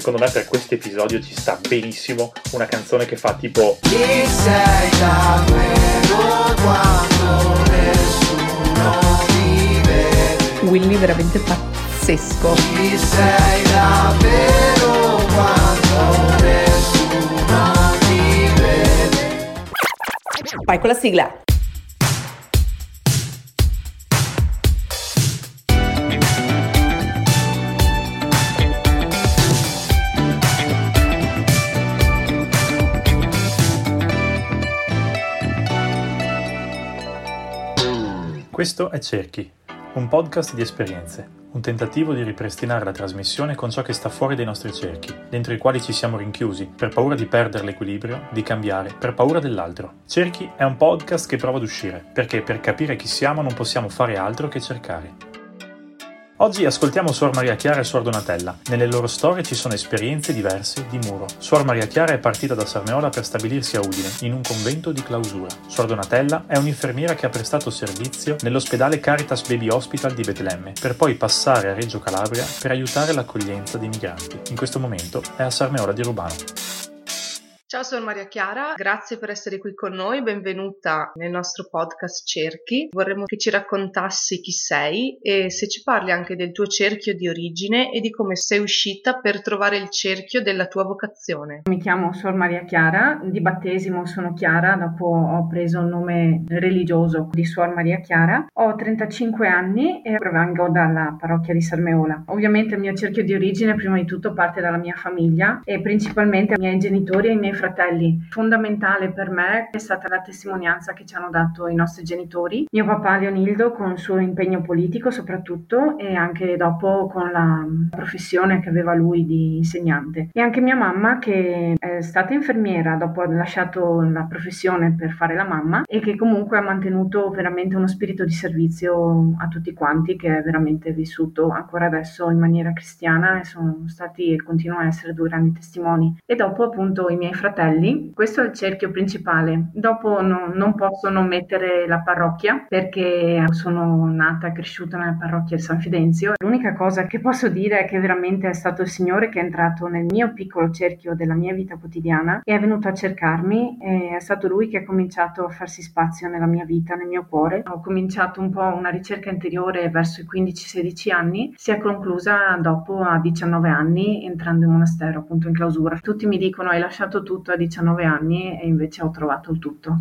secondo me per questo episodio ci sta benissimo una canzone che fa tipo Chi sei davvero quando nessuno ti vede? Willy veramente pazzesco. Chi sei davvero quando nessuno ti vede? Vai con la sigla. Questo è Cerchi, un podcast di esperienze, un tentativo di ripristinare la trasmissione con ciò che sta fuori dai nostri cerchi, dentro i quali ci siamo rinchiusi, per paura di perdere l'equilibrio, di cambiare, per paura dell'altro. Cerchi è un podcast che prova ad uscire, perché per capire chi siamo non possiamo fare altro che cercare. Oggi ascoltiamo Suor Maria Chiara e Suor Donatella. Nelle loro storie ci sono esperienze diverse di muro. Suor Maria Chiara è partita da Sarmeola per stabilirsi a Udine, in un convento di clausura. Suor Donatella è un'infermiera che ha prestato servizio nell'ospedale Caritas Baby Hospital di Betlemme, per poi passare a Reggio Calabria per aiutare l'accoglienza di migranti. In questo momento è a Sarmeola di Rubano. Ciao, sono Maria Chiara, grazie per essere qui con noi, benvenuta nel nostro podcast Cerchi. Vorremmo che ci raccontassi chi sei e se ci parli anche del tuo cerchio di origine e di come sei uscita per trovare il cerchio della tua vocazione. Mi chiamo Sor Maria Chiara, di battesimo sono Chiara, dopo ho preso il nome religioso di Suor Maria Chiara. Ho 35 anni e provengo dalla parrocchia di Sarmeola. Ovviamente il mio cerchio di origine prima di tutto parte dalla mia famiglia e principalmente i miei genitori e i miei fratelli. Fondamentale per me è stata la testimonianza che ci hanno dato i nostri genitori. Mio papà Leonildo con il suo impegno politico soprattutto e anche dopo con la professione che aveva lui di insegnante. E anche mia mamma che è stata infermiera dopo aver lasciato la professione per fare la mamma e che comunque ha mantenuto veramente uno spirito di servizio a tutti quanti che è veramente vissuto ancora adesso in maniera cristiana e sono stati e continuano a essere due grandi testimoni. E dopo appunto i miei fratelli fratelli, questo è il cerchio principale. Dopo no, non posso non mettere la parrocchia perché sono nata e cresciuta nella parrocchia di San Fidenzio. L'unica cosa che posso dire è che veramente è stato il Signore che è entrato nel mio piccolo cerchio della mia vita quotidiana e è venuto a cercarmi e è stato Lui che ha cominciato a farsi spazio nella mia vita, nel mio cuore. Ho cominciato un po' una ricerca interiore verso i 15-16 anni, si è conclusa dopo a 19 anni entrando in monastero appunto in clausura. Tutti mi dicono hai lasciato tutto tutto a 19 anni e invece ho trovato il tutto.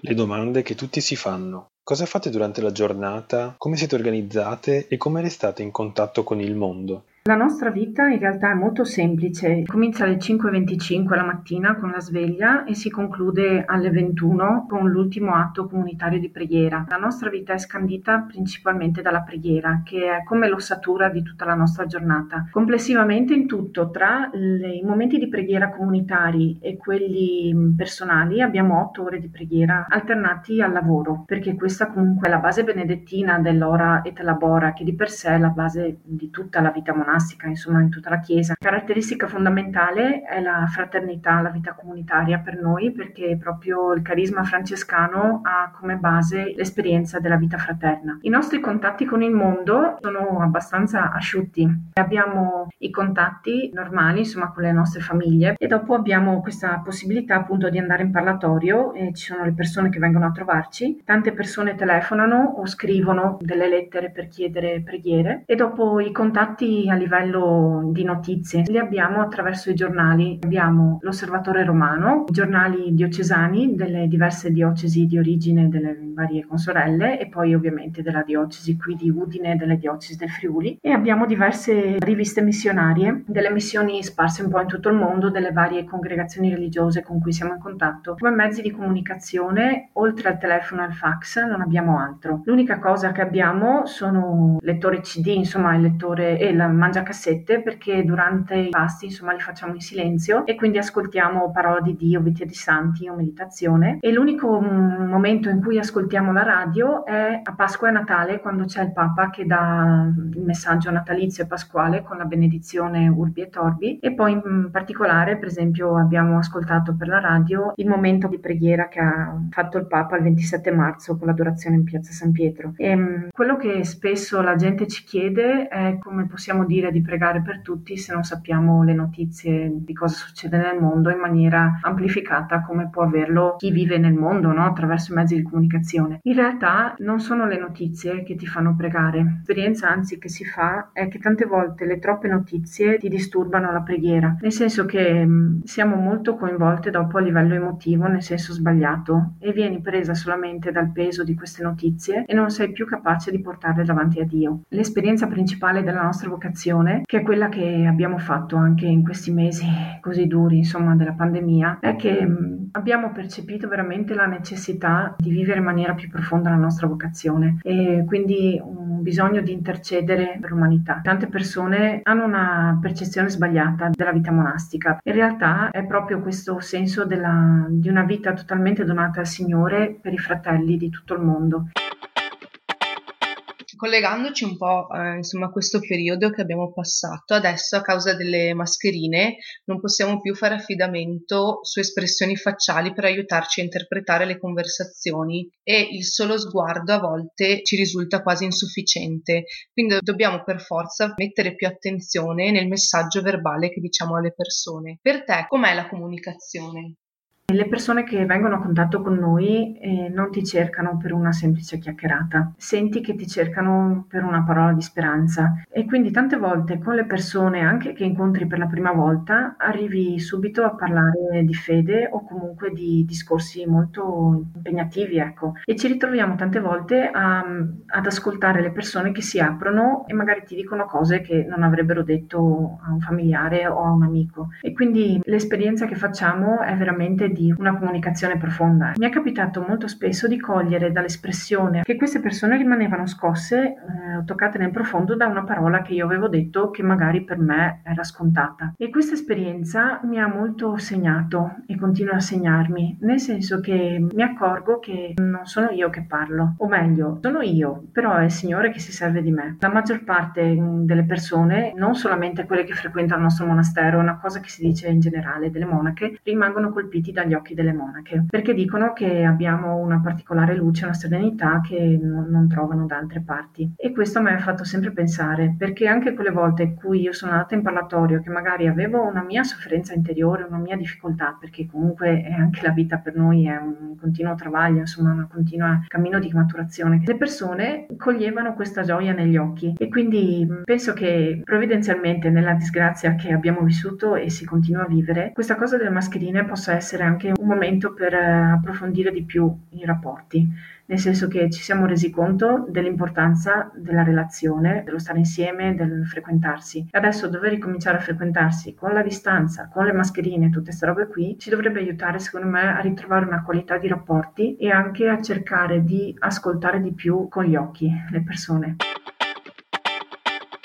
Le domande che tutti si fanno. Cosa fate durante la giornata? Come siete organizzate? E come restate in contatto con il mondo? La nostra vita in realtà è molto semplice, comincia alle 5.25 la mattina con la sveglia e si conclude alle 21 con l'ultimo atto comunitario di preghiera. La nostra vita è scandita principalmente dalla preghiera, che è come l'ossatura di tutta la nostra giornata. Complessivamente in tutto, tra le, i momenti di preghiera comunitari e quelli personali, abbiamo 8 ore di preghiera alternati al lavoro, perché questa comunque è la base benedettina dell'ora et labora, che di per sé è la base di tutta la vita monastica insomma in tutta la Chiesa. Caratteristica fondamentale è la fraternità, la vita comunitaria per noi, perché proprio il carisma francescano ha come base l'esperienza della vita fraterna. I nostri contatti con il mondo sono abbastanza asciutti. Abbiamo i contatti normali, insomma, con le nostre famiglie e dopo abbiamo questa possibilità appunto di andare in parlatorio e ci sono le persone che vengono a trovarci. Tante persone telefonano o scrivono delle lettere per chiedere preghiere e dopo i contatti a livello di notizie li abbiamo attraverso i giornali. Abbiamo l'Osservatore Romano, i giornali diocesani delle diverse diocesi di origine delle varie consorelle e poi ovviamente della diocesi qui di Udine e delle diocesi del Friuli e abbiamo diverse riviste missionarie, delle missioni sparse un po' in tutto il mondo, delle varie congregazioni religiose con cui siamo in contatto. Come mezzi di comunicazione, oltre al telefono e al fax, non abbiamo altro. L'unica cosa che abbiamo sono lettore CD, insomma il lettore e la mangiacassette perché durante i pasti insomma li facciamo in silenzio e quindi ascoltiamo parola di Dio, vita di santi o meditazione. E l'unico mm, momento in cui ascoltiamo la radio è a Pasqua e Natale quando c'è il Papa che dà il messaggio natalizio e pasquale con la benedizione Urbi e Torbi e poi in particolare per esempio abbiamo ascoltato per la radio il momento di preghiera che ha fatto il Papa il 27 marzo con l'adorazione in piazza San Pietro. E mm, quello che spesso la gente ci chiede è come possiamo dire dire di pregare per tutti se non sappiamo le notizie di cosa succede nel mondo in maniera amplificata come può averlo chi vive nel mondo no? attraverso i mezzi di comunicazione. In realtà non sono le notizie che ti fanno pregare. L'esperienza anzi che si fa è che tante volte le troppe notizie ti disturbano la preghiera, nel senso che mh, siamo molto coinvolte dopo a livello emotivo, nel senso sbagliato, e vieni presa solamente dal peso di queste notizie e non sei più capace di portarle davanti a Dio. L'esperienza principale della nostra vocazione, che è quella che abbiamo fatto anche in questi mesi così duri, insomma, della pandemia, è che mh, abbiamo percepito veramente la necessità di vivere in maniera più profonda la nostra vocazione e quindi un bisogno di intercedere per l'umanità. Tante persone hanno una percezione sbagliata della vita monastica. In realtà è proprio questo senso della, di una vita totalmente donata al Signore per i fratelli di tutto il mondo. Collegandoci un po' eh, insomma, a questo periodo che abbiamo passato, adesso a causa delle mascherine non possiamo più fare affidamento su espressioni facciali per aiutarci a interpretare le conversazioni e il solo sguardo a volte ci risulta quasi insufficiente, quindi dobbiamo per forza mettere più attenzione nel messaggio verbale che diciamo alle persone. Per te com'è la comunicazione? Le persone che vengono a contatto con noi eh, non ti cercano per una semplice chiacchierata, senti che ti cercano per una parola di speranza. E quindi tante volte con le persone, anche che incontri per la prima volta, arrivi subito a parlare di fede o comunque di discorsi molto impegnativi, ecco, e ci ritroviamo tante volte a, ad ascoltare le persone che si aprono e magari ti dicono cose che non avrebbero detto a un familiare o a un amico. E quindi l'esperienza che facciamo è veramente di una comunicazione profonda. Mi è capitato molto spesso di cogliere dall'espressione che queste persone rimanevano scosse, eh, toccate nel profondo da una parola che io avevo detto che magari per me era scontata. E questa esperienza mi ha molto segnato e continua a segnarmi, nel senso che mi accorgo che non sono io che parlo, o meglio, sono io, però è il Signore che si serve di me. La maggior parte mm, delle persone, non solamente quelle che frequentano il nostro monastero, è una cosa che si dice in generale delle monache, rimangono colpiti dagli occhi delle monache, perché dicono che abbiamo una particolare luce, una serenità che non, non trovano da altre parti. E questo mi ha fatto sempre pensare, perché anche quelle volte in cui io sono andata in parlatorio, che magari avevo una mia sofferenza interiore, una mia difficoltà, perché comunque è anche la vita per noi è un continuo travaglio, insomma, un continuo cammino di maturazione, le persone coglievano questa gioia negli occhi e quindi penso che provvidenzialmente nella disgrazia che abbiamo vissuto e si continua a vivere, questa cosa delle mascherine possa essere anche un momento per eh, approfondire di più i rapporti, nel senso che ci siamo resi conto dell'importanza della relazione, dello stare insieme, del frequentarsi. Adesso dover ricominciare a frequentarsi con la distanza, con le mascherine, tutte queste robe qui, ci dovrebbe aiutare secondo me a ritrovare una qualità di rapporti e anche a cercare di ascoltare di più con gli occhi le persone.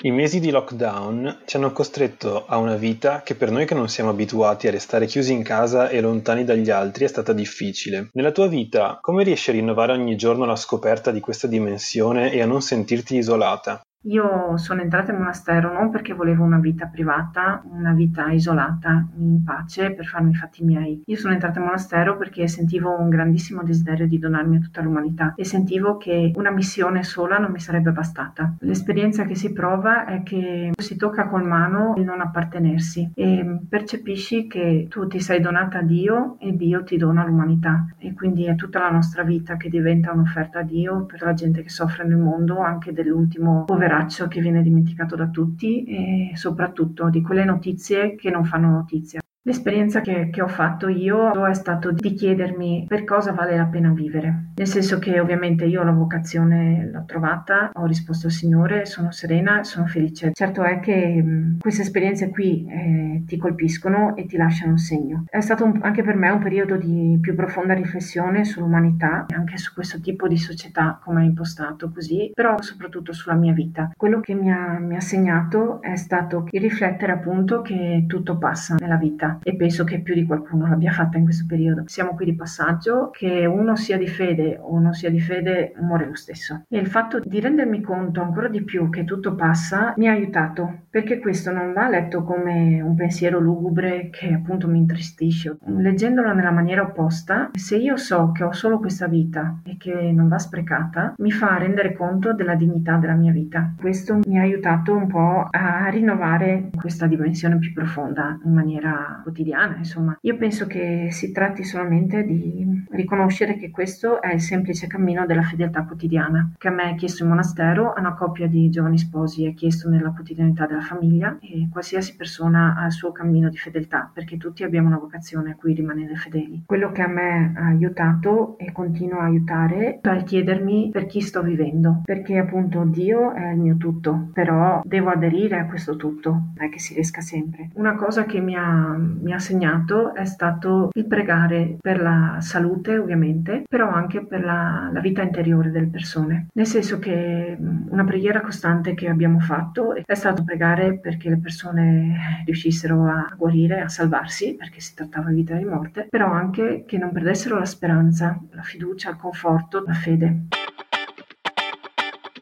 I mesi di lockdown ci hanno costretto a una vita che per noi che non siamo abituati a restare chiusi in casa e lontani dagli altri è stata difficile. Nella tua vita, come riesci a rinnovare ogni giorno la scoperta di questa dimensione e a non sentirti isolata? Io sono entrata in monastero non perché volevo una vita privata, una vita isolata, in pace, per farmi i fatti miei. Io sono entrata in monastero perché sentivo un grandissimo desiderio di donarmi a tutta l'umanità e sentivo che una missione sola non mi sarebbe bastata. L'esperienza che si prova è che si tocca col mano il non appartenersi e percepisci che tu ti sei donata a Dio e Dio ti dona l'umanità e quindi è tutta la nostra vita che diventa un'offerta a Dio per la gente che soffre nel mondo, anche dell'ultimo poveraccio poveraccio che viene dimenticato da tutti e soprattutto di quelle notizie che non fanno notizia. L'esperienza che, che, ho fatto io è stato di chiedermi per cosa vale la pena vivere, nel senso che ovviamente io la vocazione l'ho trovata, ho risposto al Signore, sono serena, sono felice. Certo è che mh, queste esperienze qui eh, ti colpiscono e ti lasciano un segno. È stato un, anche per me un periodo di più profonda riflessione sull'umanità, anche su questo tipo di società come è impostato così, però soprattutto sulla mia vita. Quello che mi ha, mi ha segnato è stato il riflettere appunto che tutto passa nella vita e penso che più di qualcuno l'abbia fatta in questo periodo. Siamo qui di passaggio, che uno sia di fede o non sia di fede muore lo stesso. E il fatto di rendermi conto ancora di più che tutto passa mi ha aiutato perché questo non va letto come un pensiero lugubre che appunto mi intristisce. Leggendolo nella maniera opposta, se io so che ho solo questa vita e che non va sprecata, mi fa rendere conto della dignità della mia vita. Questo mi ha aiutato un po' a rinnovare questa dimensione più profonda in maniera quotidiana, insomma. Io penso che si tratti solamente di riconoscere che questo è il semplice cammino della fedeltà quotidiana, che a me è chiesto in monastero, a una coppia di giovani sposi è chiesto nella quotidianità della famiglia e qualsiasi persona ha il suo cammino di fedeltà, perché tutti abbiamo una vocazione a cui rimanere fedeli. Quello che a me ha aiutato e continua a aiutare è chiedermi per chi sto vivendo, perché appunto Dio è il mio tutto, però devo aderire a questo tutto, non è che si riesca sempre. Una cosa che mi ha, mi ha segnato è stato il pregare per la salute, ovviamente, però anche per la, la vita interiore delle persone. Nel senso che una preghiera costante che abbiamo fatto è stato pregare perché le persone riuscissero a guarire, a salvarsi, perché si trattava di vita e di morte, però anche che non perdessero la speranza, la fiducia, il conforto, la fede.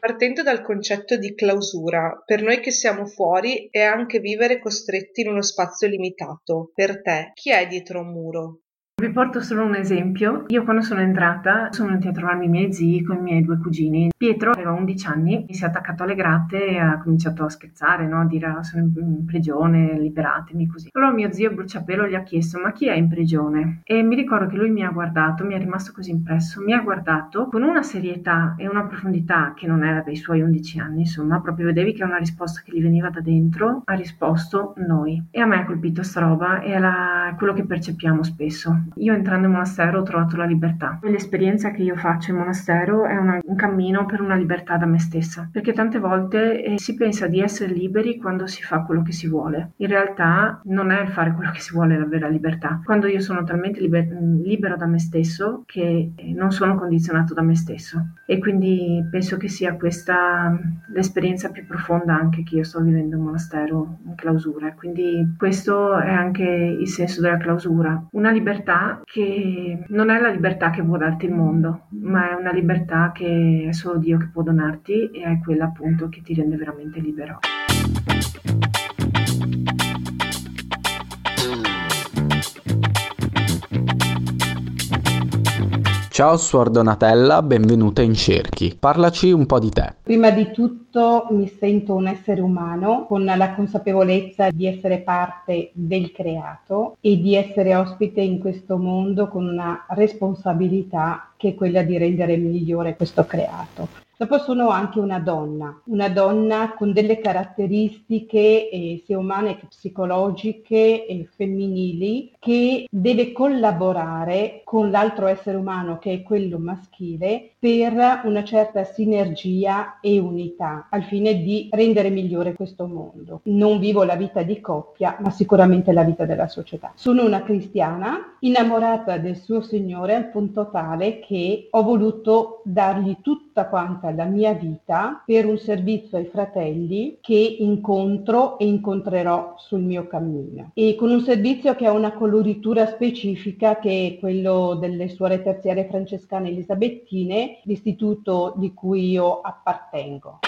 Partendo dal concetto di clausura, per noi che siamo fuori è anche vivere costretti in uno spazio limitato. Per te, chi è dietro un muro? Vi porto solo un esempio. Io quando sono entrata sono venuti a trovarmi i miei zii con i miei due cugini. Pietro aveva 11 anni, si è attaccato alle gratte e ha cominciato a scherzare, no? a dire ah, sono in prigione, liberatemi così. Allora mio zio bruciapelo gli ha chiesto ma chi è in prigione? E mi ricordo che lui mi ha guardato, mi è rimasto così impresso, mi ha guardato con una serietà e una profondità che non era dei suoi 11 anni, insomma, proprio vedevi che una risposta che gli veniva da dentro, ha risposto noi. E a me ha colpito sta roba e è la, quello che percepiamo spesso. Io entrando in monastero ho trovato la libertà. L'esperienza che io faccio in monastero è una, un cammino per una libertà da me stessa, perché tante volte eh, si pensa di essere liberi quando si fa quello che si vuole. In realtà non è fare quello che si vuole la vera libertà. Quando io sono talmente liber- libero da me stesso che eh, non sono condizionato da me stesso. E quindi penso che sia questa l'esperienza più profonda anche che io sto vivendo in monastero, in clausura. Quindi questo è anche il senso della clausura. Una libertà che non è la libertà che può darti il mondo, ma è una libertà che è solo Dio che può donarti e è quella appunto che ti rende veramente libero. Ciao Suor Donatella, benvenuta in Cerchi. Parlaci un po' di te. Prima di tutto mi sento un essere umano con la consapevolezza di essere parte del creato e di essere ospite in questo mondo con una responsabilità che è quella di rendere migliore questo creato. Dopo sono anche una donna, una donna con delle caratteristiche eh, sia umane che psicologiche e femminili che deve collaborare con l'altro essere umano che è quello maschile per una certa sinergia e unità al fine di rendere migliore questo mondo. Non vivo la vita di coppia, ma sicuramente la vita della società. Sono una cristiana innamorata del suo Signore al punto tale che ho voluto dargli tutta quanta la mia vita per un servizio ai fratelli che incontro e incontrerò sul mio cammino. E con un servizio che ha una coloritura specifica che è quello delle suore terziarie francescane elisabettine, l'istituto di cui io appartengo.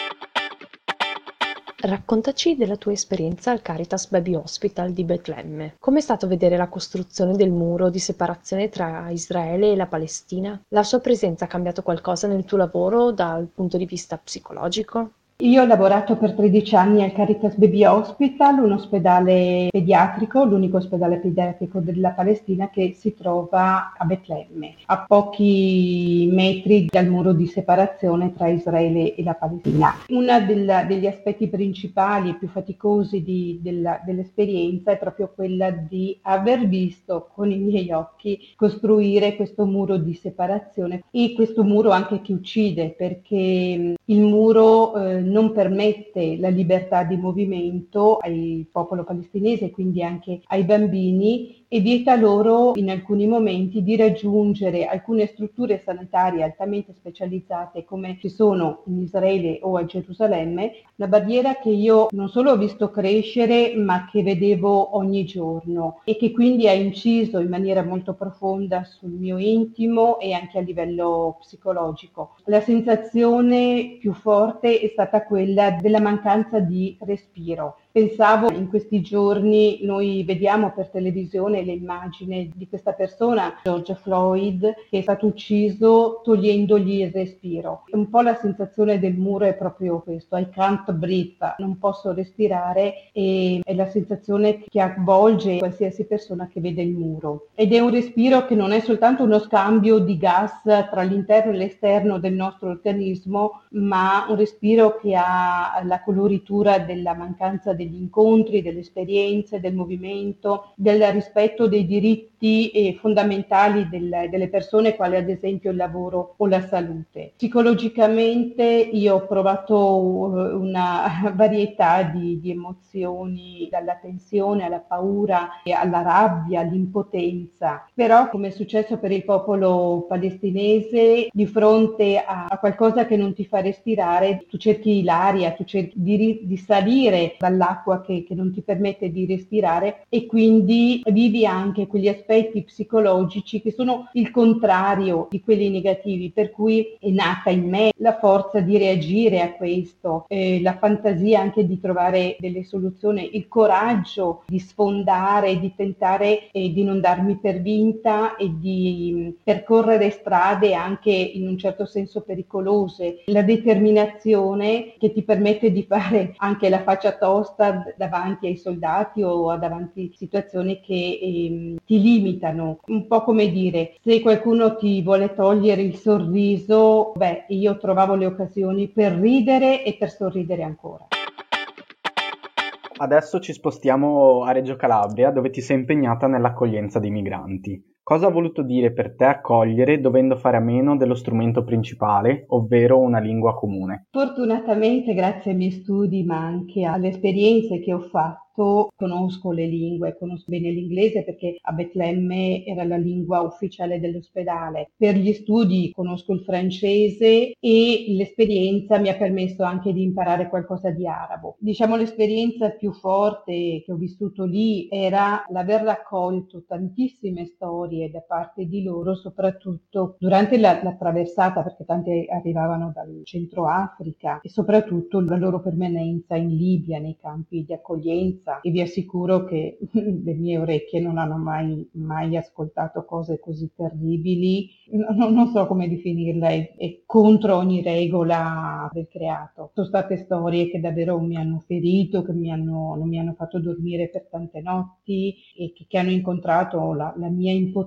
Raccontaci della tua esperienza al Caritas Baby Hospital di Betlemme. Com'è stato vedere la costruzione del muro di separazione tra Israele e la Palestina? La sua presenza ha cambiato qualcosa nel tuo lavoro dal punto di vista psicologico? Io ho lavorato per 13 anni al Caritas Baby Hospital, un ospedale pediatrico, l'unico ospedale pediatrico della Palestina che si trova a Betlemme, a pochi metri dal muro di separazione tra Israele e la Palestina. Uno degli aspetti principali e più faticosi di, della, dell'esperienza è proprio quella di aver visto con i miei occhi costruire questo muro di separazione e questo muro anche che uccide perché il muro eh, non permette la libertà di movimento al popolo palestinese, quindi anche ai bambini e vieta loro in alcuni momenti di raggiungere alcune strutture sanitarie altamente specializzate come ci sono in Israele o a Gerusalemme, una barriera che io non solo ho visto crescere ma che vedevo ogni giorno e che quindi ha inciso in maniera molto profonda sul mio intimo e anche a livello psicologico. La sensazione più forte è stata quella della mancanza di respiro. Pensavo in questi giorni, noi vediamo per televisione le immagini di questa persona, George Floyd, che è stato ucciso togliendogli il respiro. Un po' la sensazione del muro è proprio questo, I can't breathe, non posso respirare e è la sensazione che avvolge qualsiasi persona che vede il muro. Ed è un respiro che non è soltanto uno scambio di gas tra l'interno e l'esterno del nostro organismo, ma un respiro che ha la coloritura della mancanza degli incontri, delle esperienze, del movimento, del rispetto dei diritti eh, fondamentali del, delle persone, quali ad esempio il lavoro o la salute. Psicologicamente io ho provato eh, una varietà di, di emozioni, dalla tensione alla paura, alla rabbia, all'impotenza, però come è successo per il popolo palestinese, di fronte a, a qualcosa che non ti fa respirare, tu cerchi l'aria, tu cerchi di, di salire dall'acqua che, che non ti permette di respirare e quindi vivi anche quegli aspetti psicologici che sono il contrario di quelli negativi, per cui è nata in me la forza di reagire a questo, eh, la fantasia anche di trovare delle soluzioni, il coraggio di sfondare, di tentare eh, di non darmi per vinta e di mh, percorrere strade anche in un certo senso pericolose, la determinazione che ti permette di fare anche la faccia tosta davanti ai soldati o davanti a situazioni che ehm, ti limitano. Un po' come dire, se qualcuno ti vuole togliere il sorriso, beh, io trovavo le occasioni per ridere e per sorridere ancora. Adesso ci spostiamo a Reggio Calabria, dove ti sei impegnata nell'accoglienza dei migranti. Cosa ha voluto dire per te accogliere dovendo fare a meno dello strumento principale, ovvero una lingua comune? Fortunatamente, grazie ai miei studi, ma anche alle esperienze che ho fatto, conosco le lingue, conosco bene l'inglese perché a Betlemme era la lingua ufficiale dell'ospedale. Per gli studi conosco il francese e l'esperienza mi ha permesso anche di imparare qualcosa di arabo. Diciamo l'esperienza più forte che ho vissuto lì era l'aver raccolto tantissime storie da parte di loro, soprattutto durante la, la traversata, perché tanti arrivavano dal centro Africa e soprattutto la loro permanenza in Libia, nei campi di accoglienza e vi assicuro che le mie orecchie non hanno mai, mai ascoltato cose così terribili, non, non so come definirle, è contro ogni regola del creato. Sono state storie che davvero mi hanno ferito, che mi hanno, non mi hanno fatto dormire per tante notti e che, che hanno incontrato la, la mia impotenza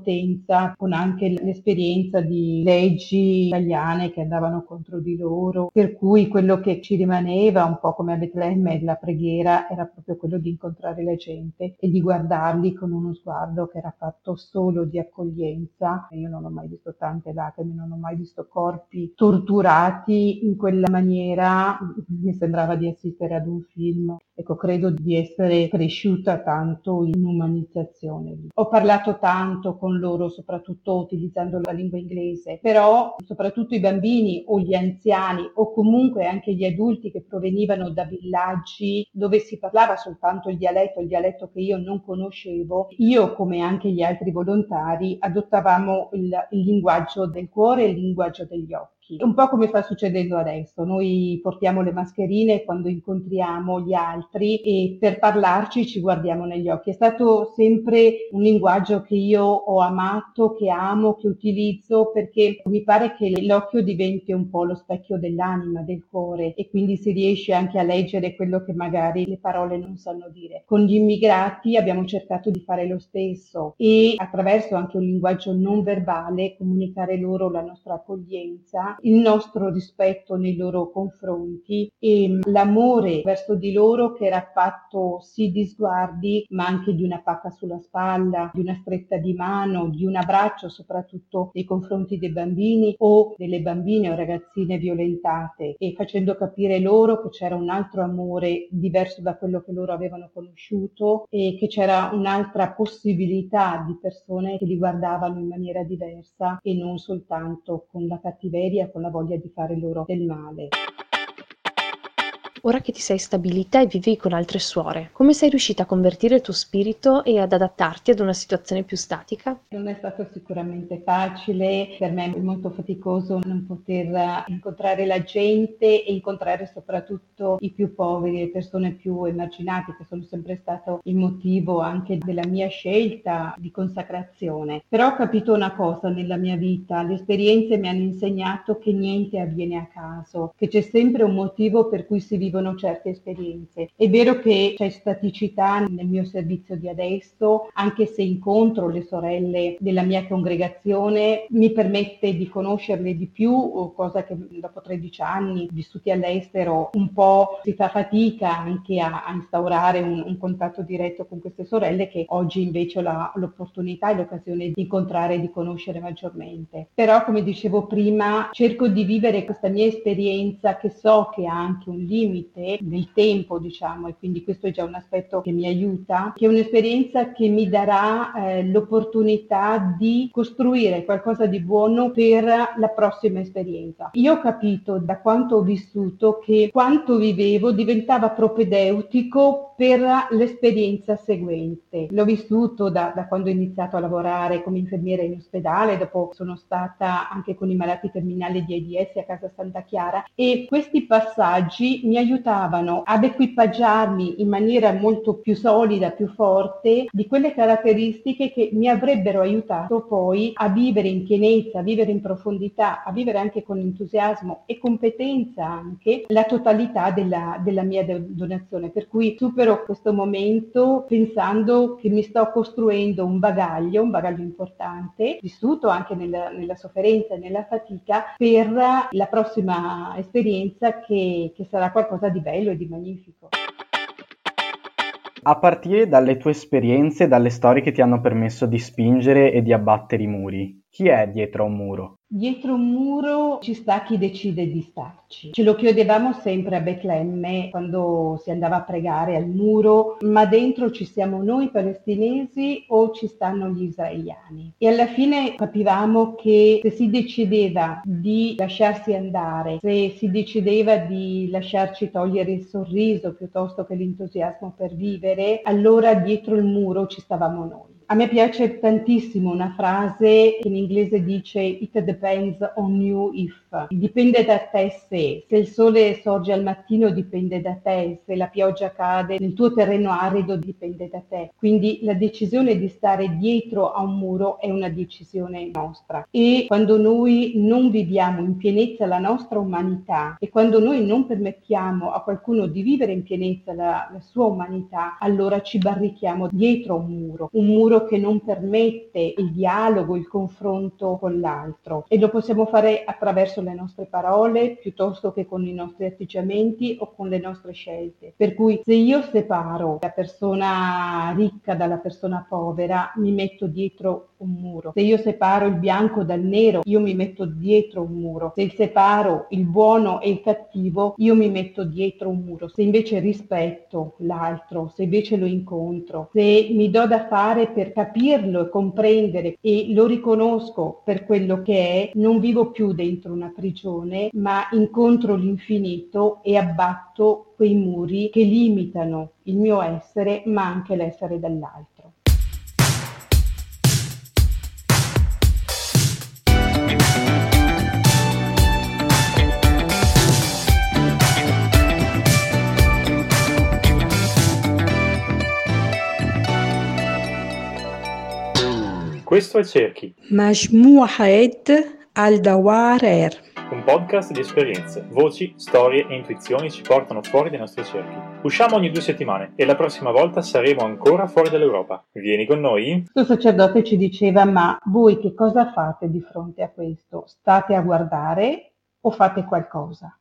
con anche l'esperienza di leggi italiane che andavano contro di loro, per cui quello che ci rimaneva, un po' come a Betlemme, la preghiera, era proprio quello di incontrare la gente e di guardarli con uno sguardo che era fatto solo di accoglienza. Io non ho mai visto tante lacrime, non ho mai visto corpi torturati in quella maniera, mi sembrava di assistere ad un film. Ecco, credo di essere cresciuta tanto in umanizzazione. Ho parlato tanto con loro, soprattutto utilizzando la lingua inglese, però soprattutto i bambini o gli anziani o comunque anche gli adulti che provenivano da villaggi dove si parlava soltanto il dialetto, il dialetto che io non conoscevo, io come anche gli altri volontari adottavamo il, il linguaggio del cuore e il linguaggio degli occhi, un po' come sta succedendo adesso. Noi portiamo le mascherine quando incontriamo gli altri e per parlarci ci guardiamo negli occhi. È stato sempre un linguaggio che io ho amato, che amo, che utilizzo perché mi pare che l'occhio diventi un po' lo specchio dell'anima, del cuore e quindi si riesce anche a leggere quello che magari le parole non sanno dire. Con gli immigrati abbiamo cercato di fare lo stesso e attraverso anche un linguaggio non verbale comunicare loro la nostra accoglienza il nostro rispetto nei loro confronti e l'amore verso di loro che era fatto sì di sguardi ma anche di una pacca sulla spalla, di una stretta di mano, di un abbraccio soprattutto nei confronti dei bambini o delle bambine o ragazzine violentate. E facendo capire loro che c'era un altro amore diverso da quello che loro avevano conosciuto e che c'era un'altra possibilità di persone che li guardavano in maniera diversa e non soltanto con la cattiveria, con la voglia di fare loro del male. Ora che ti sei stabilita e vivi con altre suore, come sei riuscita a convertire il tuo spirito e ad adattarti ad una situazione più statica? Non è stato sicuramente facile, per me è molto faticoso non poter incontrare la gente e incontrare soprattutto i più poveri, le persone più emarginate, che sono sempre stato il motivo anche della mia scelta di consacrazione. Però ho capito una cosa nella mia vita, le esperienze mi hanno insegnato che niente avviene a caso, che c'è sempre un motivo per cui si vive vivono certe esperienze. È vero che c'è staticità nel mio servizio di adesso, anche se incontro le sorelle della mia congregazione, mi permette di conoscerle di più, cosa che dopo 13 anni vissuti all'estero un po' si fa fatica anche a, a instaurare un, un, contatto diretto con queste sorelle che oggi invece ho la, l'opportunità e l'occasione di incontrare e di conoscere maggiormente. Però come dicevo prima cerco di vivere questa mia esperienza che so che ha anche un limite limite nel tempo, diciamo, e quindi questo è già un aspetto che mi aiuta, che è un'esperienza che mi darà eh, l'opportunità di costruire qualcosa di buono per la prossima esperienza. Io ho capito da quanto ho vissuto che quanto vivevo diventava propedeutico per l'esperienza seguente. L'ho vissuto da, da quando ho iniziato a lavorare come infermiera in ospedale, dopo sono stata anche con i malati terminali di AIDS a casa Santa Chiara e questi passaggi mi aiutavano ad equipaggiarmi in maniera molto più solida, più forte di quelle caratteristiche che mi avrebbero aiutato poi a vivere in pienezza, a vivere in profondità, a vivere anche con entusiasmo e competenza anche la totalità della, della mia donazione. Per cui supero questo momento pensando che mi sto costruendo un bagaglio, un bagaglio importante, vissuto anche nella, nella sofferenza e nella fatica per la prossima esperienza che, che sarà qualcosa qualcosa di bello e di magnifico. A partire dalle tue esperienze, dalle storie che ti hanno permesso di spingere e di abbattere i muri, chi è dietro un muro? Dietro un muro ci sta chi decide di starci. Ce lo chiedevamo sempre a Betlemme quando si andava a pregare al muro, ma dentro ci siamo noi palestinesi o ci stanno gli israeliani? E alla fine capivamo che se si decideva di lasciarsi andare, se si decideva di lasciarci togliere il sorriso piuttosto che l'entusiasmo per vivere, allora dietro il muro ci stavamo noi. A me piace tantissimo una frase che in inglese dice It depends on you if. Dipende da te se. Se il sole sorge al mattino dipende da te, se la pioggia cade nel tuo terreno arido dipende da te. Quindi la decisione di stare dietro a un muro è una decisione nostra. E quando noi non viviamo in pienezza la nostra umanità e quando noi non permettiamo a qualcuno di vivere in pienezza la, la sua umanità, allora ci barrichiamo dietro a un muro. Un muro che non permette il dialogo, il confronto con l'altro e lo possiamo fare attraverso le nostre parole piuttosto che con i nostri atteggiamenti o con le nostre scelte. Per cui se io separo la persona ricca dalla persona povera, mi metto dietro un muro. Se io separo il bianco dal nero, io mi metto dietro un muro. Se separo il buono e il cattivo, io mi metto dietro un muro. Se invece rispetto l'altro, se invece lo incontro, se mi do da fare per capirlo e comprendere e lo riconosco per quello che è, non vivo più dentro una prigione, ma incontro l'infinito e abbatto quei muri che limitano il mio essere, ma anche l'essere dell'altro. Questo è Cerchi, al-Dawar Air. Un podcast di esperienze, voci, storie e intuizioni ci portano fuori dai nostri cerchi. Usciamo ogni due settimane e la prossima volta saremo ancora fuori dall'Europa. Vieni con noi? Lo sacerdote ci diceva, ma voi che cosa fate di fronte a questo? State a guardare o fate qualcosa?